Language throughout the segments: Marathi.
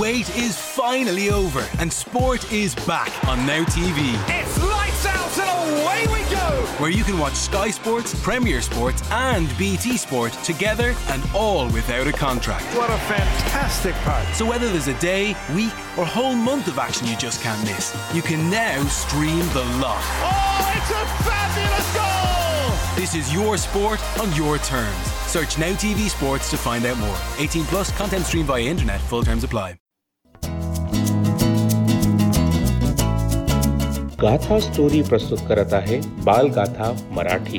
wait is finally over and sport is back on Now TV. It's lights out and away we go! Where you can watch Sky Sports, Premier Sports, and BT Sport together and all without a contract. What a fantastic part. So whether there's a day, week, or whole month of action you just can't miss, you can now stream the lot. Oh, it's a fabulous goal! This is your sport on your terms. Search Now TV Sports to find out more. 18 plus content streamed via internet. Full terms apply. Gatha story प्रस्तुत करत आहे बालगाथा मराठी.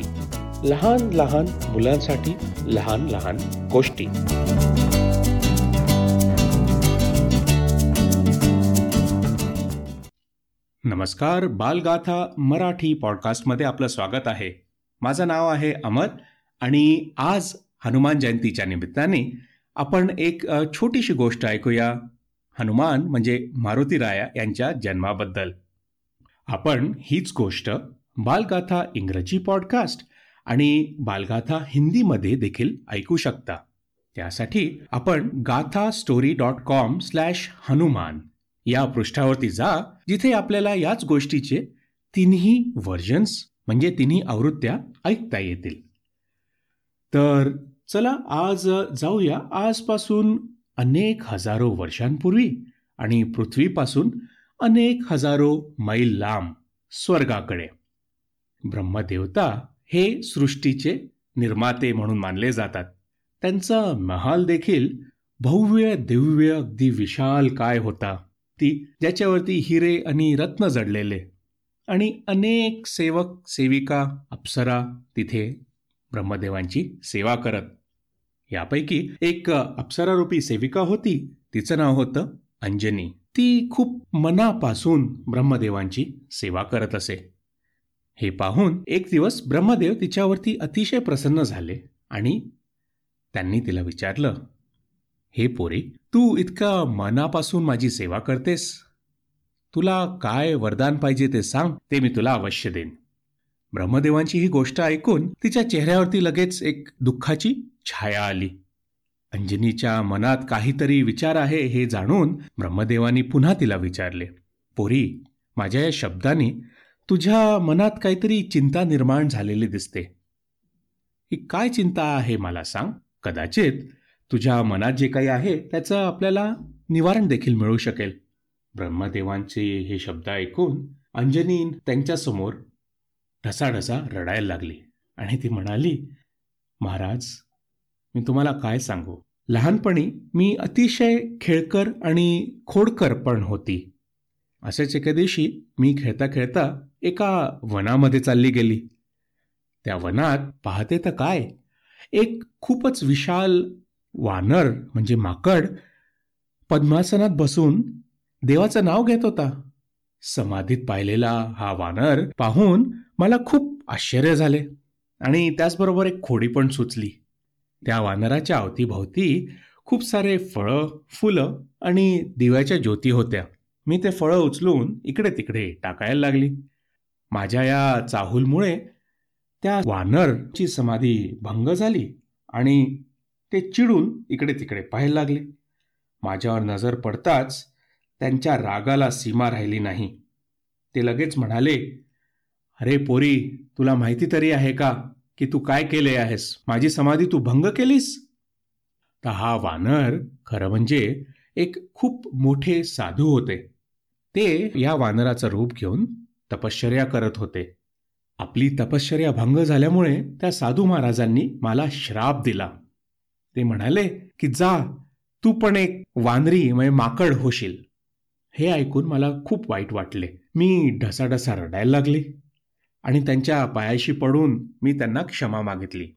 लहान लहान मुलांसाठी लहान लहान गोष्टी. नमस्कार बालगाथा मराठी पॉडकास्टमध्ये आपलं स्वागत आहे. माझं नाव आहे अमर आणि आज हनुमान जयंतीच्या निमित्ताने आपण एक छोटीशी गोष्ट ऐकूया. हनुमान म्हणजे मारुती राया यांच्या जन्माबद्दल. आपण हीच गोष्ट बालगाथा इंग्रजी पॉडकास्ट आणि बालगाथा हिंदीमध्ये देखील ऐकू शकता. त्यासाठी आपण Gatha story dot com slash Hanuman या पृष्ठावरती जा जिथे आपल्याला याच गोष्टीचे तिन्ही व्हर्जन्स म्हणजे तिन्ही आवृत्त्या ऐकता येतील. तर चला आज जाऊया आजपासून अनेक हजारो वर्षांपूर्वी आणि पृथ्वीपासून अनेक हजारो मैल लांब स्वर्गाकडे. ब्रह्मदेवता हे सृष्टीचे निर्माते म्हणून मानले जातात. त्यांचा महाल देखील भव्य दिव्य अगदी विशाल काय होता ती ज्याच्यावरती हिरे आणि रत्न जडलेले. आणि अनेक सेवक सेविका अप्सरा तिथे ब्रह्मदेवांची सेवा करत. यापैकी एक अप्सरारूपी सेविका होती तिचं नाव होतं अंजनी. ती खूप मनापासून ब्रह्मदेवांची सेवा करत असे. हे पाहून एक दिवस ब्रह्मदेव तिच्यावरती अतिशय प्रसन्न झाले आणि त्यांनी तिला विचारलं हे पोरी तू इतका मनापासून माझी सेवा करतेस? तुला काय वरदान पाहिजे ते सांग ते मी तुला अवश्य देईन. ब्रह्मदेवांची ही गोष्ट ऐकून तिच्या चेहऱ्यावरती लगेच एक दुःखाची छाया आली. अंजनीच्या मनात काहीतरी विचार आहे हे जाणून ब्रह्मदेवानी पुन्हा तिला विचारले पोरी माझ्या या शब्दाने तुझ्या मनात काहीतरी चिंता निर्माण झालेली दिसते. ही काय चिंता आहे मला सांग. कदाचित तुझ्या मनात जे काही आहे त्याचं आपल्याला निवारण देखील मिळू शकेल. ब्रह्मदेवांचे हे शब्द ऐकून अंजनी त्यांच्यासमोर ढसाढसा रडायला लागली आणि ती म्हणाली महाराज मी तुम्हाला काय सांगू? लहानपणी मी अतिशय खेळकर आणि खोडकर पण होती. असेच एके दिवशी मी खेळता खेळता एका वनामध्ये चालली गेली. त्या वनात पाहते तर काय? एक खूपच विशाल वानर म्हणजे माकड पद्मासनात बसून देवाचं नाव घेत होता. समाधीत पाहिलेला हा वानर पाहून मला खूप आश्चर्य झाले आणि त्याचबरोबर एक खोडी पण सुचली. त्या वानराच्या अवतीभोवती खूप सारे फळं फुलं आणि दिव्याच्या ज्योती होत्या. मी ते फळं उचलून इकडे तिकडे टाकायला लागली. माझ्या या चाहूलमुळे त्या वानरची समाधी भंग झाली आणि ते चिडून इकडे तिकडे पाहायला लागले. माझ्यावर नजर पडताच त्यांच्या रागाला सीमा राहिली नाही. ते लगेच म्हणाले अरे पोरी तुला माहिती तरी आहे का? की तू काय केले आहेस? माझी समाधी तू भंग केलीस? तर हा वानर खरं म्हणजे एक खूप मोठे साधू होते. ते या वानराचं रूप घेऊन तपश्चर्या करत होते. आपली तपश्चर्या भंग झाल्यामुळे त्या साधू महाराजांनी मला श्राप दिला. ते म्हणाले की जा तू पण एक वानरी म्हणजे माकड होशील. हे ऐकून मला खूप वाईट वाटले. मी ढसाढसा रडायला लागले. आणि त्यांच्या पायाशी पडून मी त्यांना क्षमा मागितली.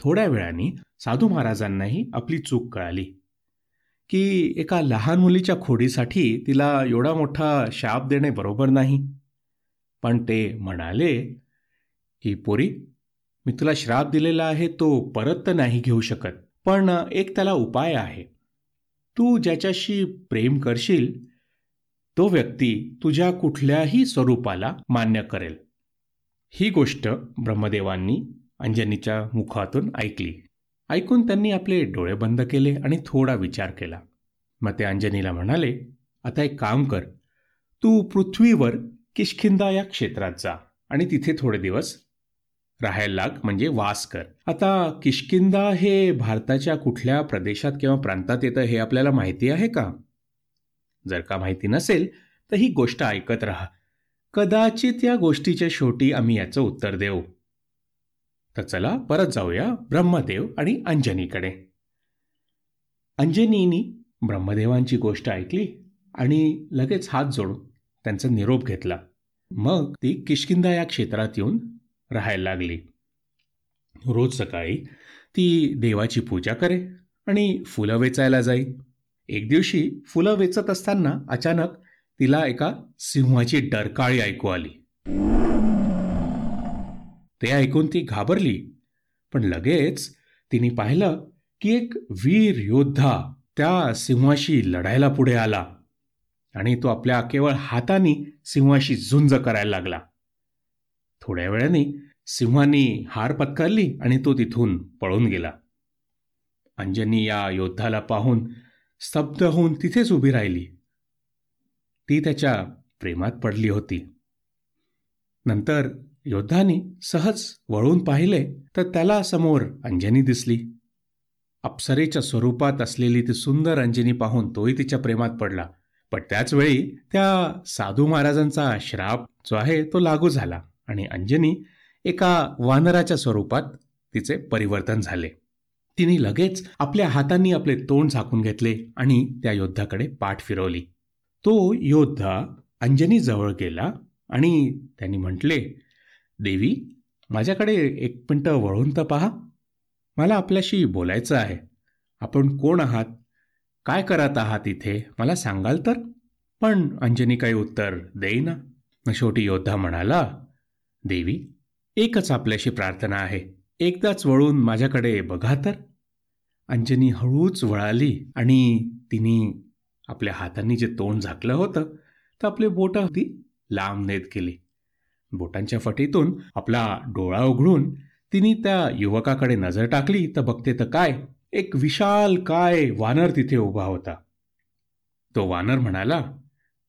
थोड्या वेळाने साधू महाराजांनाही आपली चूक कळाली. की एका लहान मुलीच्या खोडीसाठी तिला एवढा मोठा शाप देणे बरोबर नाही. पण ते म्हणाले की पोरी मी तुला श्राप दिलेला आहे तो परत तर नाही घेऊ शकत. पण एक त्याला उपाय आहे. तू ज्याच्याशी प्रेम करशील तो व्यक्ती तुझ्या कुठल्याही स्वरूपाला मान्य करेल. ही गोष्ट ब्रह्मदेवांनी अंजनीच्या मुखातून ऐकली. ऐकून त्यांनी आपले डोळे बंद केले आणि थोडा विचार केला. मग ते अंजनीला म्हणाले आता एक काम कर. तू पृथ्वीवर किशखिंदा या क्षेत्रात जा आणि तिथे थोडे दिवस राहायला लाग म्हणजे वास कर. आता किशकिंदा हे भारताच्या कुठल्या प्रदेशात किंवा प्रांतात येतं हे आपल्याला माहिती आहे का? जर का माहिती नसेल तर ही गोष्ट ऐकत राहा. कदाचित या गोष्टीच्या शेवटी आम्ही याचं उत्तर देऊ. तर चला परत जाऊया ब्रह्मदेव आणि अंजनीकडे. अंजनीनी ब्रह्मदेवांची गोष्ट ऐकली आणि लगेच हात जोडून त्यांचा निरोप घेतला. मग ती किशकिंदा या क्षेत्रात येऊन राहायला लागली. रोज सकाळी ती देवाची पूजा करे आणि फुलं वेचायला जाई. एक दिवशी फुलं वेचत असताना अचानक तिला एका सिंहाची डरकाळी ऐकू आली. ते ऐकून ती घाबरली पण लगेच तिने पाहिलं की एक वीर योद्धा त्या सिंहाशी लढायला पुढे आला आणि तो आपल्या केवळ हाताने सिंहाशी झुंज करायला लागला. थोड्या वेळाने सिंहानी हार पत्कारली आणि तो तिथून पळून गेला. अंजनी या योद्धाला पाहून स्तब्ध होऊन तिथेच उभी राहिली. ती त्याच्या प्रेमात पडली होती. नंतर योद्धानी सहज वळून पाहिले तर त्याला समोर अंजनी दिसली. अप्सरेच्या स्वरूपात असलेली ती सुंदर अंजनी पाहून तोही तिच्या प्रेमात पडला. पण त्याचवेळी त्या साधू महाराजांचा श्राप जो आहे तो लागू झाला आणि अंजनी एका वानराच्या स्वरूपात तिचे परिवर्तन झाले. तिने लगेच आपल्या हातांनी आपले तोंड झाकून घेतले आणि त्या योद्धाकडे पाठ फिरवली. तो योद्धा अंजनीजवळ गेला आणि त्यांनी म्हटले देवी माझ्याकडे एक मिनटं वळून तर पहा. मला आपल्याशी बोलायचं आहे. आपण कोण आहात? काय करत आहात इथे? मला सांगाल तर? पण अंजनी काही उत्तर देईना. शेवटी योद्धा म्हणाला देवी एकच आपल्याशी प्रार्थना आहे. एकदाच वळून माझ्याकडे बघा तर. अंजनी हळूच वळाली आणि तिने आपल्या हातांनी जे तोंड झाकलं होतं तर आपले बोटं अगदी लांब नेत गेली. बोटांच्या फटीतून आपला डोळा उघडून तिने त्या युवकाकडे नजर टाकली तर बघते तर काय एक विशाल काय वानर तिथे उभा होता. तो वानर म्हणाला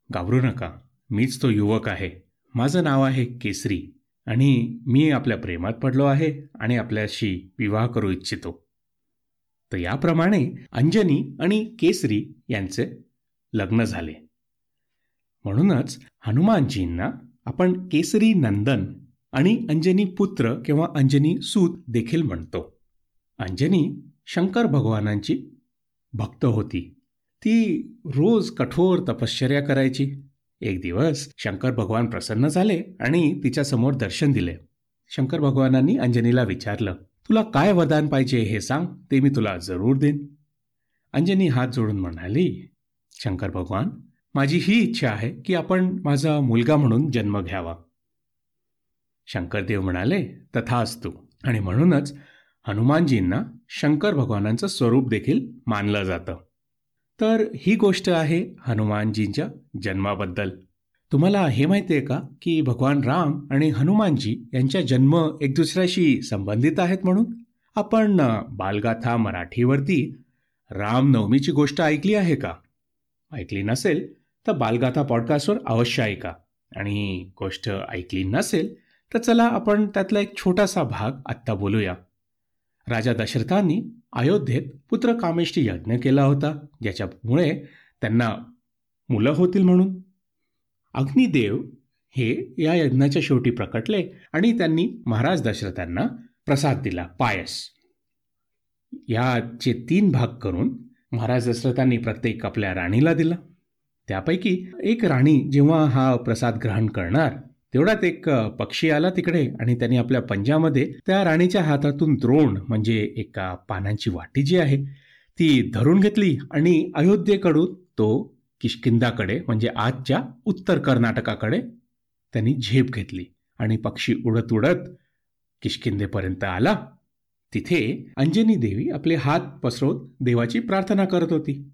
घाबरू नका मीच तो युवक आहे. माझं नाव आहे केसरी आणि मी आपल्या प्रेमात पडलो आहे आणि आपल्याशी विवाह करू इच्छितो. तर याप्रमाणे अंजनी आणि केसरी यांचे लग्न झाले. म्हणूनच हनुमानजींना आपण केसरी नंदन आणि अंजनी पुत्र किंवा अंजनी सूत देखील म्हणतो. अंजनी शंकर भगवानांची भक्त होती. ती रोज कठोर तपश्चर्या करायची. एक दिवस शंकर भगवान प्रसन्न झाले आणि तिच्यासमोर दर्शन दिले. शंकर भगवानांनी अंजनीला विचारलं तुला काय वरदान पाहिजे हे सांग ते मी तुला जरूर देईन. अंजनी हात जोडून म्हणाली शंकर भगवान माझी ही इच्छा आहे की आपण माझा मुलगा म्हणून जन्म घ्यावा. शंकरदेव म्हणाले तथा असतो आणि म्हणूनच हनुमानजींना शंकर भगवानांचं स्वरूप देखील मानलं जातं. तर ही गोष्ट आहे हनुमानजींच्या जन्माबद्दल. तुम्हाला हे माहिती आहे का की भगवान राम आणि हनुमानजी यांच्या जन्म एक दुसऱ्याशी संबंधित आहेत म्हणून? आपण बालगाथा मराठीवरती रामनवमीची गोष्ट ऐकली आहे का? ऐकली नसेल तर बालगाथा पॉडकास्टवर अवश्य ऐका. आणि गोष्ट ऐकली नसेल तर चला आपण त्यातला एक छोटासा भाग आत्ता बोलूया. राजा दशरथांनी अयोध्येत पुत्र कामेष्टी यज्ञ केला होता ज्याच्यामुळे त्यांना मुलं होतील म्हणून. अग्निदेव हे या यज्ञाच्या शेवटी प्रकटले आणि त्यांनी महाराज दशरथांना प्रसाद दिला पायस. याचे तीन भाग करून महाराज दशरथांनी प्रत्येक आपल्या राणीला दिला. त्यापैकी एक राणी जेव्हा हा प्रसाद ग्रहण करणार तेवढ्यात एक पक्षी आला तिकडे आणि त्यांनी आपल्या पंजामध्ये त्या राणीच्या हातातून द्रोण म्हणजे एका पानांची वाटी जी आहे ती धरून घेतली आणि अयोध्येकडून तो किशकिंदाकडे म्हणजे आजच्या उत्तर कर्नाटकाकडे त्यांनी झेप घेतली आणि पक्षी उडत उडत किशकिंदेपर्यंत आला. तिथे अंजनी देवी आपले हात पसरवत देवाची प्रार्थना करत होती.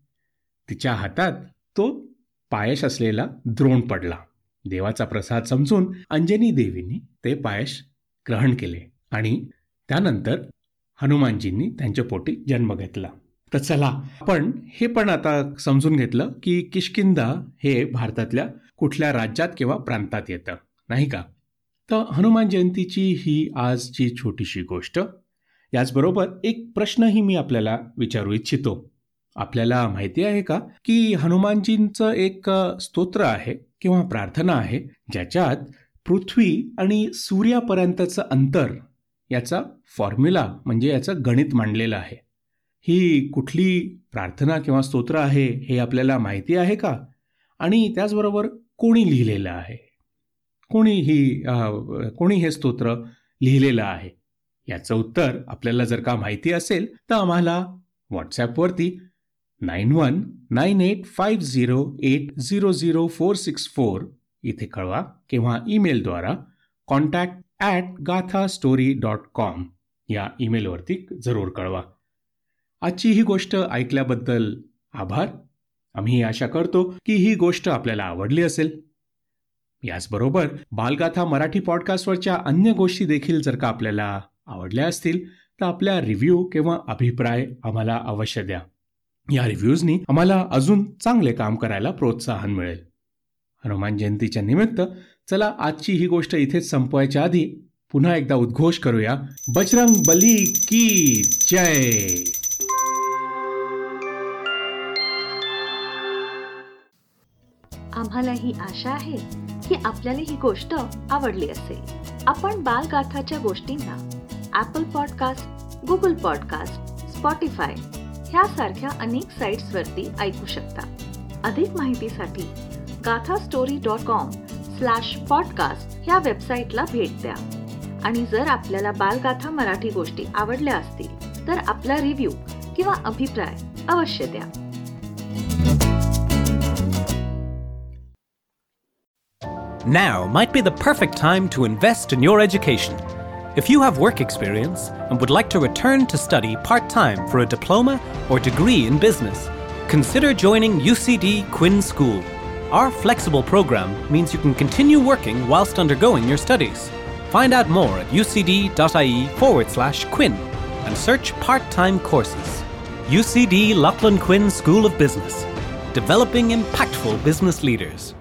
तिच्या हातात तो पायश असलेला द्रोण पडला. देवाचा प्रसाद समजून अंजनी देवींनी ते पायश ग्रहण केले आणि त्यानंतर हनुमानजींनी त्यांच्या पोटी जन्म घेतला. तर चला आपण हे पण आता समजून घेतलं की किशकिंदा हे भारतातल्या कुठल्या राज्यात किंवा प्रांतात येतं नाही का? तर हनुमान जयंतीची ही आजची छोटीशी गोष्ट याचबरोबर एक प्रश्नही मी आपल्याला विचारू इच्छितो. आपल्याला माहिती आहे का की हनुमानजींचं एक स्तोत्र आहे किंवा प्रार्थना आहे ज्याच्यात पृथ्वी आणि सूर्यापर्यंतचं अंतर याचा फॉर्म्युला म्हणजे याचं गणित मांडलेलं आहे. ही कुठली प्रार्थना किंवा स्तोत्र आहे हे आपल्याला माहिती आहे का? आणि त्याचबरोबर कोणी लिहिलेलं आहे? कोणी ही कोणी हे स्तोत्र लिहिलेलं आहे? याचं उत्तर आपल्याला जर का माहिती असेल तर आम्हाला व्हॉट्सॲपवरती nine one nine eight five zero eight zero zero four six four इथे कळवा किंवा ईमेलद्वारा contact at Gatha story dot com या ईमेलवरती जरूर कळवा. आजची ही गोष्ट ऐकल्याबद्दल आभार. आम्ही आशा करतो की ही गोष्ट आपल्याला आवडली असेल. याचबरोबर बालगाथा मराठी पॉडकास्टवरच्या अन्य गोष्टी देखील जर का आपल्याला आवडल्या असतील तर आपल्या रिव्ह्यू किंवा अभिप्राय आम्हाला अवश्य द्या. या रिव्ह्यूजनी आम्हाला अजून चांगले काम करायला प्रोत्साहन मिळेल. हनुमान जयंतीच्या निमित्त चला आजची ही गोष्ट इथेच संपवायच्या आधी पुन्हा एकदा उद्घोष करूया. बजरंग बली की जय! आम्हाला ही आशा आहे की आपल्याला ही गोष्ट आवडली असेल. आपण बालगाथाच्या गोष्टींना Apple podcast Google podcast Spotify ह्यासारख्या अनेक साईट्सवरती ऐकू शकता. अधिक माहितीसाठी Gatha story dot com slash podcast ह्या वेबसाईटला भेट द्या. आणि जर आपल्याला बालगाथा मराठी गोष्टी आवडल्या असतील तर आपला रिव्ह्यू किंवा अभिप्राय अवश्य द्या. Now might be the perfect time to invest in your education. If you have work experience and would like to return to study part time for a diploma or degree in business, consider joining UCD Quinn School. Our flexible program means you can continue working whilst undergoing your studies. Find out more at ucd.ie forward slash Quinn and search part time courses. UCD Lachlan Quinn School of Business, developing impactful business leaders.